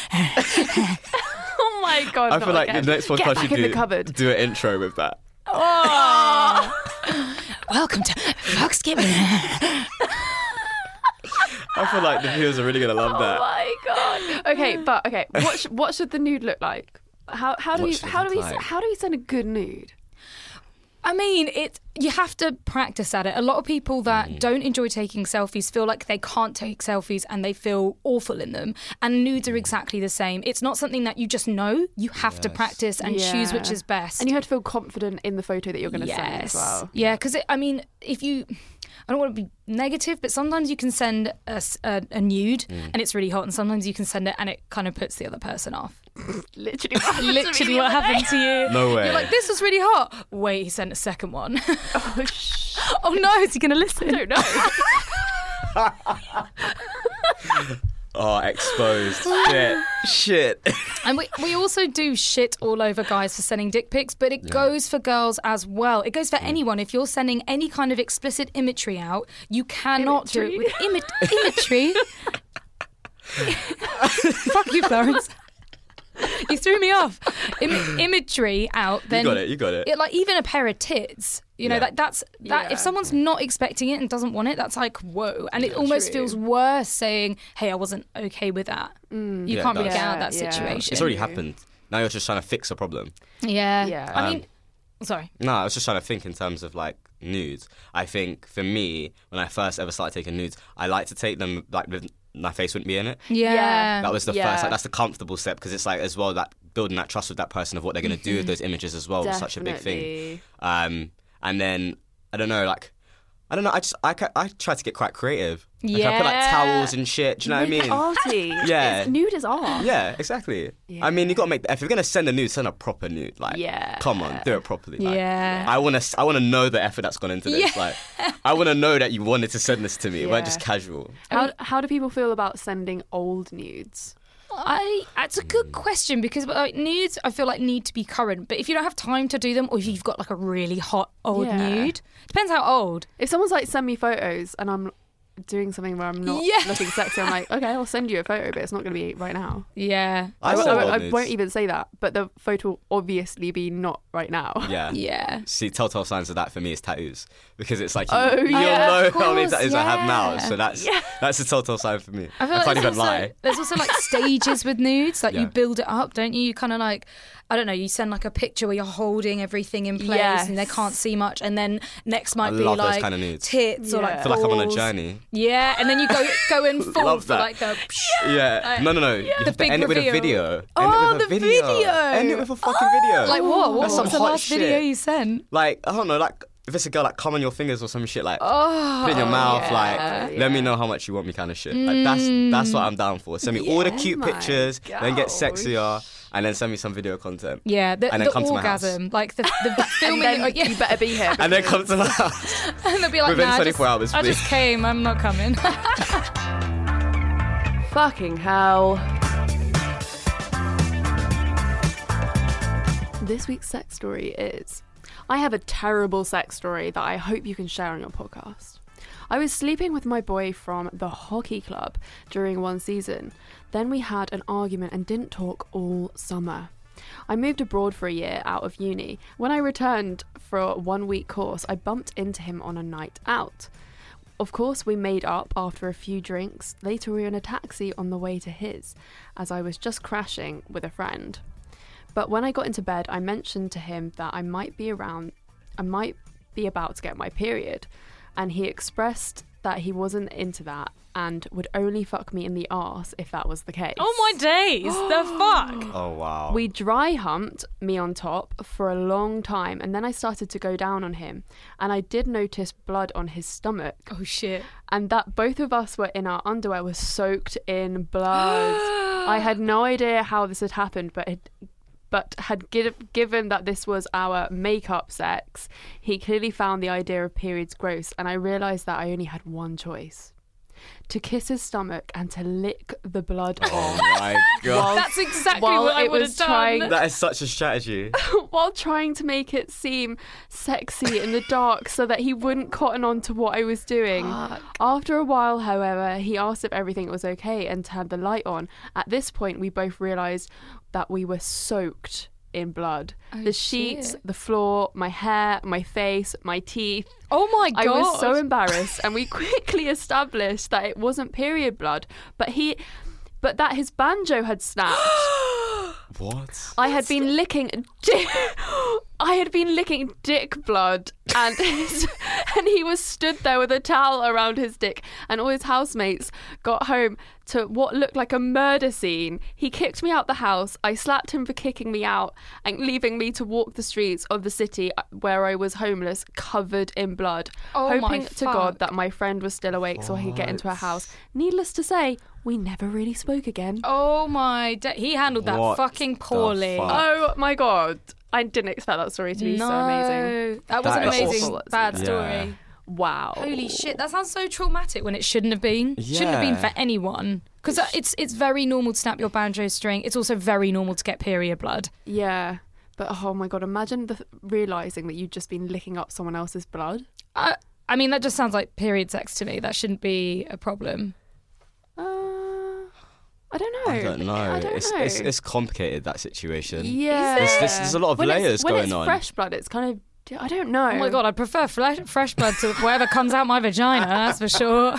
Oh my god! I feel like again. the next Get podcast back you do the cupboard. do an intro with that. Oh. Welcome to Fucks Given. I feel like the viewers are really gonna love Oh that. my god. Okay, but okay, what sh- what should the nude look like? How how do What we how do we like? how do we send a good nude? I mean, it. You have to practice at it. A lot of people that Mm. don't enjoy taking selfies feel like they can't take selfies and they feel awful in them. And nudes Mm. are exactly the same. It's not something that you just know. You have to practice and choose which is best. And you have to feel confident in the photo that you're going to send as well. Yeah, because I mean, if you, I don't want to be negative, but sometimes you can send a nude Mm. and it's really hot, and sometimes you can send it and it kind of puts the other person off. Literally, what happened to me Literally, what happened to you? No way. You're like, this was really hot. Wait, he sent a second one. Oh, sh- oh no, is he going to listen? I don't know. Oh, exposed. shit. Shit. And we, we also do shit all over guys for sending dick pics, but it goes for girls as well. It goes for anyone. If you're sending any kind of explicit imagery out, you cannot do it with imi- imagery. Fuck you, Florence. You threw me off. Im- imagery out, then you got it. You got it. it, like even a pair of tits you know Yeah. like that's that Yeah. if someone's not expecting it and doesn't want it that's like whoa and it almost True. feels worse saying hey i wasn't okay with that you Yeah, can't it really get out of that Yeah, yeah. situation It's already happened. Now you're just trying to fix a problem. yeah Yeah. i Um, mean sorry No, I was just trying to think in terms of like nudes. I think for me, when I first ever started taking nudes, I like to take them like with my face wouldn't be in it. yeah, yeah. That was the Yeah. first. Like, that's the comfortable step because it's like as well that building that trust with that person of what they're going to do with those images as well was such a big thing. Um, and then I don't know, like I don't know. I just I, I try to get quite creative. Like, I put like towels and shit. Do you know what I Make it mean? arty. Yeah. It's, nude is art. Yeah, exactly. Yeah. I mean, you got to make. If you're gonna send a nude, send a proper nude. Like, Yeah. come on, do it properly. Like, Yeah. I want to. I want to know the effort that's gone into this. Yeah. Like, I want to know that you wanted to send this to me. It weren't just casual. How, how do people feel about sending old nudes? I that's a good hmm. question because like nudes I feel like need to be current. But if you don't have time to do them or if you've got like a really hot old Yeah. nude depends how old. If someone's like send me photos and I'm doing something where I'm not Yeah. looking sexy, I'm like, okay, I'll send you a photo, but it's not going to be right now. Yeah. I I, saw I- I won't even say that, but the photo will obviously be not right now. Yeah. Yeah. See, telltale signs of that for me is tattoos because it's like you, Oh, you'll know Of how many course, tattoos I have now, so that's that's a telltale sign for me. I, feel I like can't there's even also, lie. There's also like stages with nudes, like Yeah. you build it up, don't you? You kind of like, I don't know, you send like a picture where you're holding everything in place Yes. and they can't see much, and then next might I be love those like kind of nudes. tits or like I feel like I'm on a journey. Yeah, and then you go go in full Love for that. like the. Yeah. No, no, no. You The to big end it with a reveal. video. Oh, it the video. video. End it with a fucking video. Like what? What That's was some the hot last video you sent? Like I don't know, like if it's a girl, like come on your fingers or some shit, like Oh, put in your mouth, yeah, like let me know how much you want me, kind of shit. Like that's that's what I'm down for. Send me all the cute my pictures, then get sexier, and then send me some video content, Yeah, the, And then the come to my house. orgasm, like the, the And filming. then it, yeah. you better be here. and then come to my house. and they'll be like, within nah, I 24 just, hours, I just came. I'm not coming. Fucking hell. This week's sex story is I have a terrible sex story that I hope you can share on your podcast. I was sleeping with my boy from the hockey club during one season. Then we had an argument and didn't talk all summer. I moved abroad for a year out of uni. When I returned for a one week course, I bumped into him on a night out. Of course, we made up after a few drinks. Later, we were in a taxi on the way to his, as I was just crashing with a friend. But when I got into bed, I mentioned to him that I might be around, I might be about to get my period, and he expressed that he wasn't into that and would only fuck me in the ass if that was the case. oh my days! the fuck? Oh wow. We dry humped, me on top, for a long time, and then I started to go down on him, and I did notice blood on his stomach, Oh shit! and that both of us were in our underwear was soaked in blood. I had no idea how this had happened, but it, but had gi- given that this was our makeup sex, he clearly found the idea of periods gross, and I realised that I only had one choice: to kiss his stomach and to lick the blood oh off. my god. That's exactly while what I it would was have done. trying- that is such a strategy. while trying to make it seem sexy in the dark so that he wouldn't cotton on to what I was doing. After a while, however, he asked if everything was okay and turned the light on. At this point, we both realised that we were soaked in blood. Oh, the sheets, shit. the floor, my hair, my face, my teeth. Oh my god! I was so embarrassed, and we quickly established that it wasn't period blood, but he, but that his banjo had snapped. What? I had been licking di- I had been licking dick blood and his, and he was stood there with a towel around his dick and all his housemates got home to what looked like a murder scene. He kicked me out the house. I slapped him for kicking me out and leaving me to walk the streets of the city uh, where I was homeless covered in blood, Oh hoping to God that my friend was still awake so I could get into a house. Needless to say, we never really spoke again. Oh my! Da- he handled that What fucking poorly. fuck? Oh my god. I didn't expect that story to be no, so amazing. that was That an amazing awful. bad Yeah. story. Wow. Holy shit, that sounds so traumatic when it shouldn't have been. Shouldn't have been for anyone. Because it's it's very normal to snap your banjo string. It's also very normal to get period blood. Yeah. But oh my god, imagine the realizing that you've just been licking up someone else's blood. I, I mean, that just sounds like period sex to me. That shouldn't be a problem. I don't know. I don't know. I don't it's, know. it's it's complicated that situation. yeah. There's, there's, there's a lot of when layers it's, when going it's on. fresh blood, it's kind of I don't know. Oh my god, I'd prefer fresh, fresh blood to whatever comes out my vagina. That's for sure.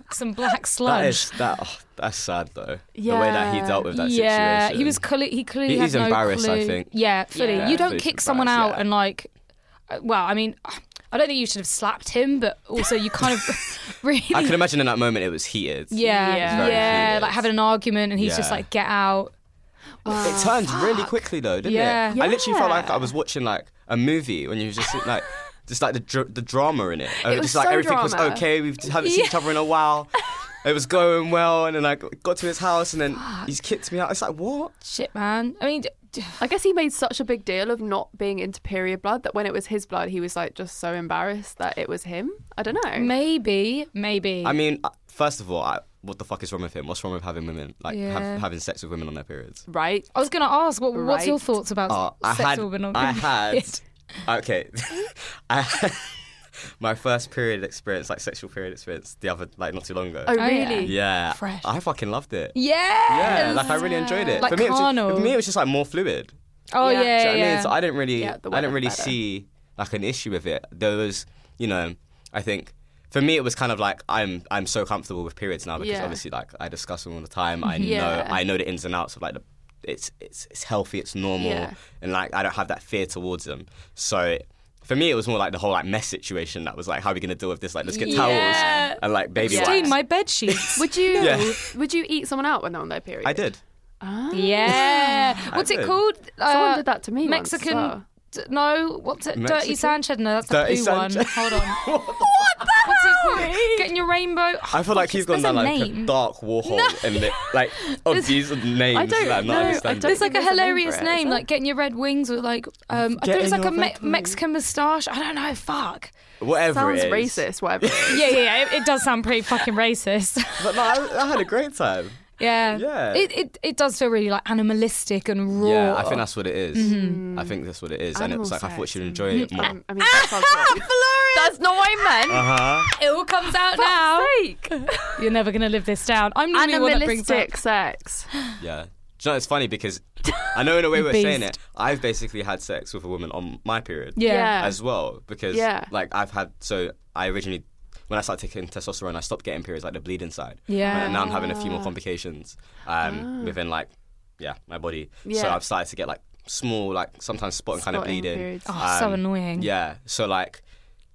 Some black sludge. is that. Oh, that's sad though. Yeah. The way that he dealt with that yeah, situation. he was clearly he clearly He- had he's no embarrassed, I think. Yeah, fully. Yeah. You don't kick someone out yeah. and like. uh, Well, I mean, I don't think you should have slapped him, but also you kind of really. I can imagine in that moment it was heated. yeah, Yeah. yeah, Very like having an argument, and he's just like, "Get out." It ah, turned really quickly though, didn't Yeah. it? I literally felt like I was watching like a movie when you was just like. Just like the dr- the drama in it, It oh, was just like so everything was okay. We haven't seen each other in a while. It was going well, and then I got to his house, and then he's kicked me out. It's like what? Shit, man. I mean, I guess he made such a big deal of not being into period blood that when it was his blood, he was like just so embarrassed that it was him. I don't know. maybe, maybe. I mean, uh, first of all, I, what the fuck is wrong with him? What's wrong with having women like Yeah. have, having sex with women on their periods? right? I was gonna ask, what, what's your thoughts about I sex had, organ I had, okay, I had, my first period experience, like sexual period experience, the other like not too long ago. Oh, oh really? yeah, Fresh. I fucking loved it. Yeah. Yeah, like I really enjoyed it. Like for me, it was just, for me, it was just like more fluid. Oh Yeah. yeah, Do you know what I mean? So I didn't really, Yeah, I didn't really better. see like an issue with it. There was, you know, I think for me it was kind of like I'm I'm so comfortable with periods now because Yeah. obviously like I discuss them all the time. I Yeah. know I know the ins and outs of like the it's it's it's healthy, it's normal, Yeah. and like I don't have that fear towards them. So. For me, it was more like the whole like mess situation. That was like, how are we gonna deal with this? Like, let's get Yeah. towels and like baby Yeah. Wipes. my bed sheets. Would you Yeah. would you eat someone out when they're on their period? I did. Ah. yeah. What's it did. called? Someone Uh, did that to me. once as Mexican. well. D- No, what's it? Dirty Mexican? Sanchez. No, that's the Dirty poo one. Hold on. what the What's it called? Getting your rainbow. I feel like he's gone there's down a like a name. dark warhole and it, like of these names I don't that I'm not know, I understanding. don't There's like a think there's a name hilarious it, name, like getting your red wings with like um, I think it was like a Me- Mexican moustache. I don't know. Fuck. Whatever Sounds it is. racist. Whatever. it is. Yeah, yeah, yeah. It, it does sound pretty fucking racist. But no, I, I had a great time. Yeah. Yeah. It, it it does feel really like animalistic and raw. Yeah, I think that's what it is. Mm-hmm. I think that's what it is, and it Animal was like I thought sex she'd enjoy it more. Um, I mean, that. That's not what I meant. Uh huh. it all comes out now. Sake. You're never gonna live this down. I'm the one that brings up. Animalistic sex. Yeah. Do you know, it's funny because I know in a way we're Beast. saying it. I've basically had sex with a woman on my period Yeah. Yeah. as well because Yeah. like I've had so I originally when I started taking testosterone I stopped getting periods like the bleeding side. Yeah. And now I'm having a few more complications um, within like yeah my body. Yeah. So I've started to get like small like sometimes spotting kind of bleeding. periods. Oh, so Um, annoying. Yeah. So like,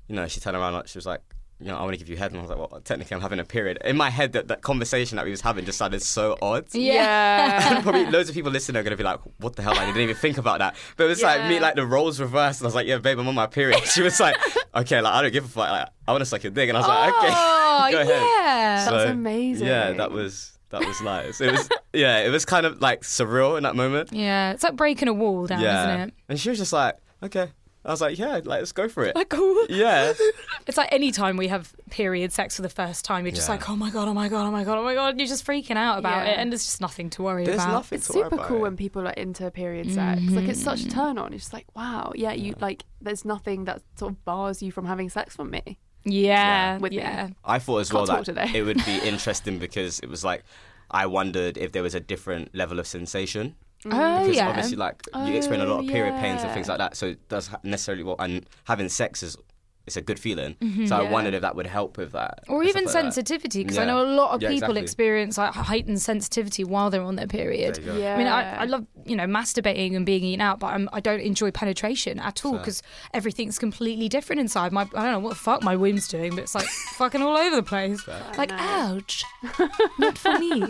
you know, she turned around like she was like, you know, I want to give you head, and I was like, well, technically I'm having a period. In my head, that, that conversation that we was having just sounded so odd. Yeah. Probably loads of people listening are gonna be like, "What the hell?" Like, I didn't even think about that. But it was like me, like the roles reversed. And I was like, "Yeah, babe, I'm on my period." She was like, "Okay, like I don't give a fuck. Like, I want to suck your dick." And I was like, "Okay, Oh, go ahead." yeah. That's amazing. Yeah, that was that was nice. It was yeah, it was kind of like surreal in that moment. Yeah, it's like breaking a wall down, yeah, isn't it? and she was just like, "Okay." I was like, "Yeah, like let's go for it." Like, oh, cool. yeah. It's like any time we have period sex for the first time, you're just Yeah. like, oh my god, oh my god, oh my god, oh my god. You're just freaking out about Yeah. it, and there's just nothing to worry There's about. nothing It's to worry super about cool it. when people are into period sex. Like it's such a mm. turn on. It's just like, wow, yeah, you like. There's nothing that sort of bars you from having sex with me. Yeah, With me. yeah. I thought as Can't well talk that today. it would be interesting because it was like I wondered if there was a different level of sensation Oh because yeah. obviously like you experience a lot of Oh, period pains and yeah. things like that. So it does ha- necessarily what and having sex is it's a good feeling. So I Mm-hmm. Yeah. wondered if that would help with that or and even stuff like that. sensitivity, because I Yeah. know a lot of Yeah, people exactly. experience like heightened sensitivity while they're on their period. There you go. Yeah. I mean, I, I love you know masturbating and being eaten out, but I'm, I don't enjoy penetration at all Fair. because everything's completely different inside. My I don't know what the fuck my womb's doing, but it's like fucking all over the place. Like, know. ouch, not for me.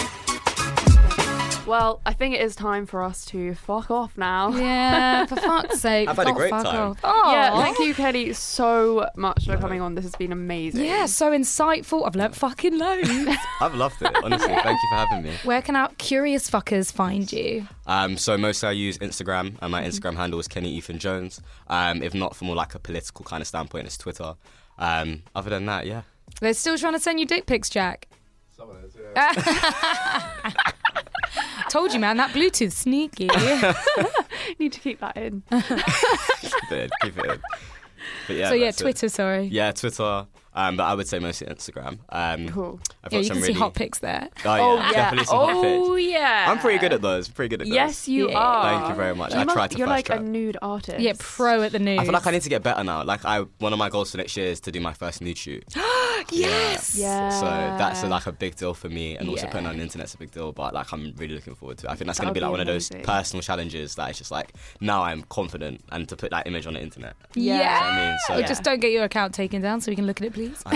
Well, I think it is time for us to fuck off now. Yeah, for fuck's sake. I've had a great fuck time. off. Oh, Yeah, thank you, Kenny, so much for coming on. This has been amazing. Yeah, so insightful. I've learnt fucking loads. I've loved it. Honestly, thank you for having me. Where can our curious fuckers find you? Um, so mostly I use Instagram, and my Instagram handle is Kenny Ethan Jones. Um, if not, from more like a political kind of standpoint, it's Twitter. Um, other than that, yeah. They're still trying to send you dick pics, Jack. Told you, man, that Bluetooth sneaky. Need to keep that in. keep it in, keep it in. But yeah, so yeah, that's it. Twitter. Sorry. Yeah, Twitter. Um, but I would say mostly Instagram. Um, Cool. I've Yeah, got you some can really. see hot pics there. Oh yeah, Oh, yeah. definitely some hot Oh, pics. yeah. I'm pretty good at those. Pretty good at those. Yes, you Yeah. are. Thank you very much. You I must- tried to You're like track. a nude artist. Yeah, pro at the nude. I feel like I need to get better now. Like I, one of my goals for next year is to do my first nude shoot. yes. Yeah. So that's a, like a big deal for me, and also Yeah. putting on the internet's a big deal. But like I'm really looking forward to it. I think that's going to be like be one of those personal challenges that it's just like now I'm confident and to put that image on the internet. Yeah. Yeah. I mean, so Or just don't get your account taken down so we can look at it, please.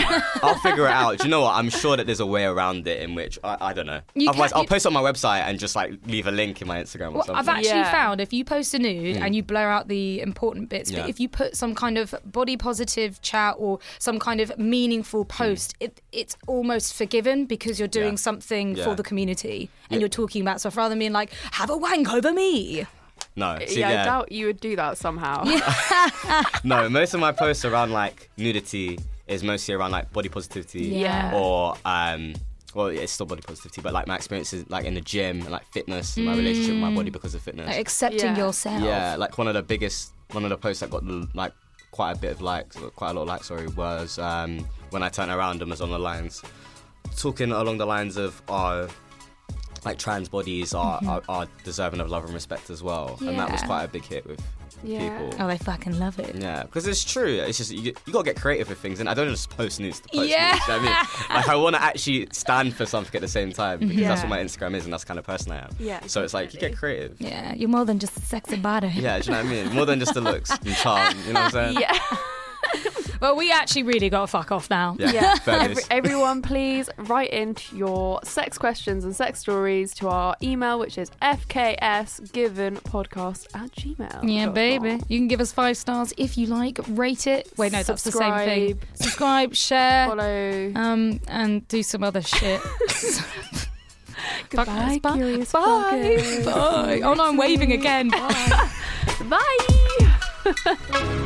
I'll figure it out. Do you know what? I'm sure that there's a way around it in which I, I don't know. You Otherwise, I'll you- post it on my website and just like leave a link in my Instagram or Well, something. I've actually Yeah. found if you post a nude and you blur out the important bits, Hmm. Yeah. but if you put some kind of body positive chat or some kind of meaningful post, it it's almost forgiven because you're doing Hmm. Yeah. something Yeah. for the community and Yeah. you're talking about stuff rather than being like, have a wank over me. no, see, yeah, yeah, I doubt you would do that somehow. no. Most of my posts around like nudity is mostly around like body positivity. Yeah. Or um, well, it's still body positivity, but like my experiences like in the gym and like fitness and my relationship with my body because of fitness. Like, accepting Yeah. yourself. Yeah, like one of the biggest, one of the posts that got like quite a bit of likes, quite a lot of likes. Sorry, was um, when I turned around and was on the lines, talking along the lines of, "Oh, like trans bodies are, are, are deserving of love and respect as well," and that was quite a big hit with Yeah. people. Oh, they fucking love it. Yeah, because it's true. It's just you, you gotta get creative with things, and I don't just post news to post Yeah. news. You know I mean, like I want to actually stand for something at the same time because that's what my Instagram is, and that's the kind of person I am. Yeah, So it's like you get creative. Yeah, you're more than just a sexy body. Yeah, do you know what I mean? More than just the looks and charm. You know what I'm saying? Yeah. Well, we actually really got to fuck off now. Yeah. Yeah. Every, everyone, please write in your sex questions and sex stories to our email, which is fksgivenpodcast at gmail. Yeah, baby. You can give us five stars if you like. Rate it. Wait, no, that's the same thing. Subscribe. Subscribe, share, Follow. um, and do some other shit. Goodbye, Bye. curious Bye. Bye. Oh no, I'm waving again. Bye. Bye.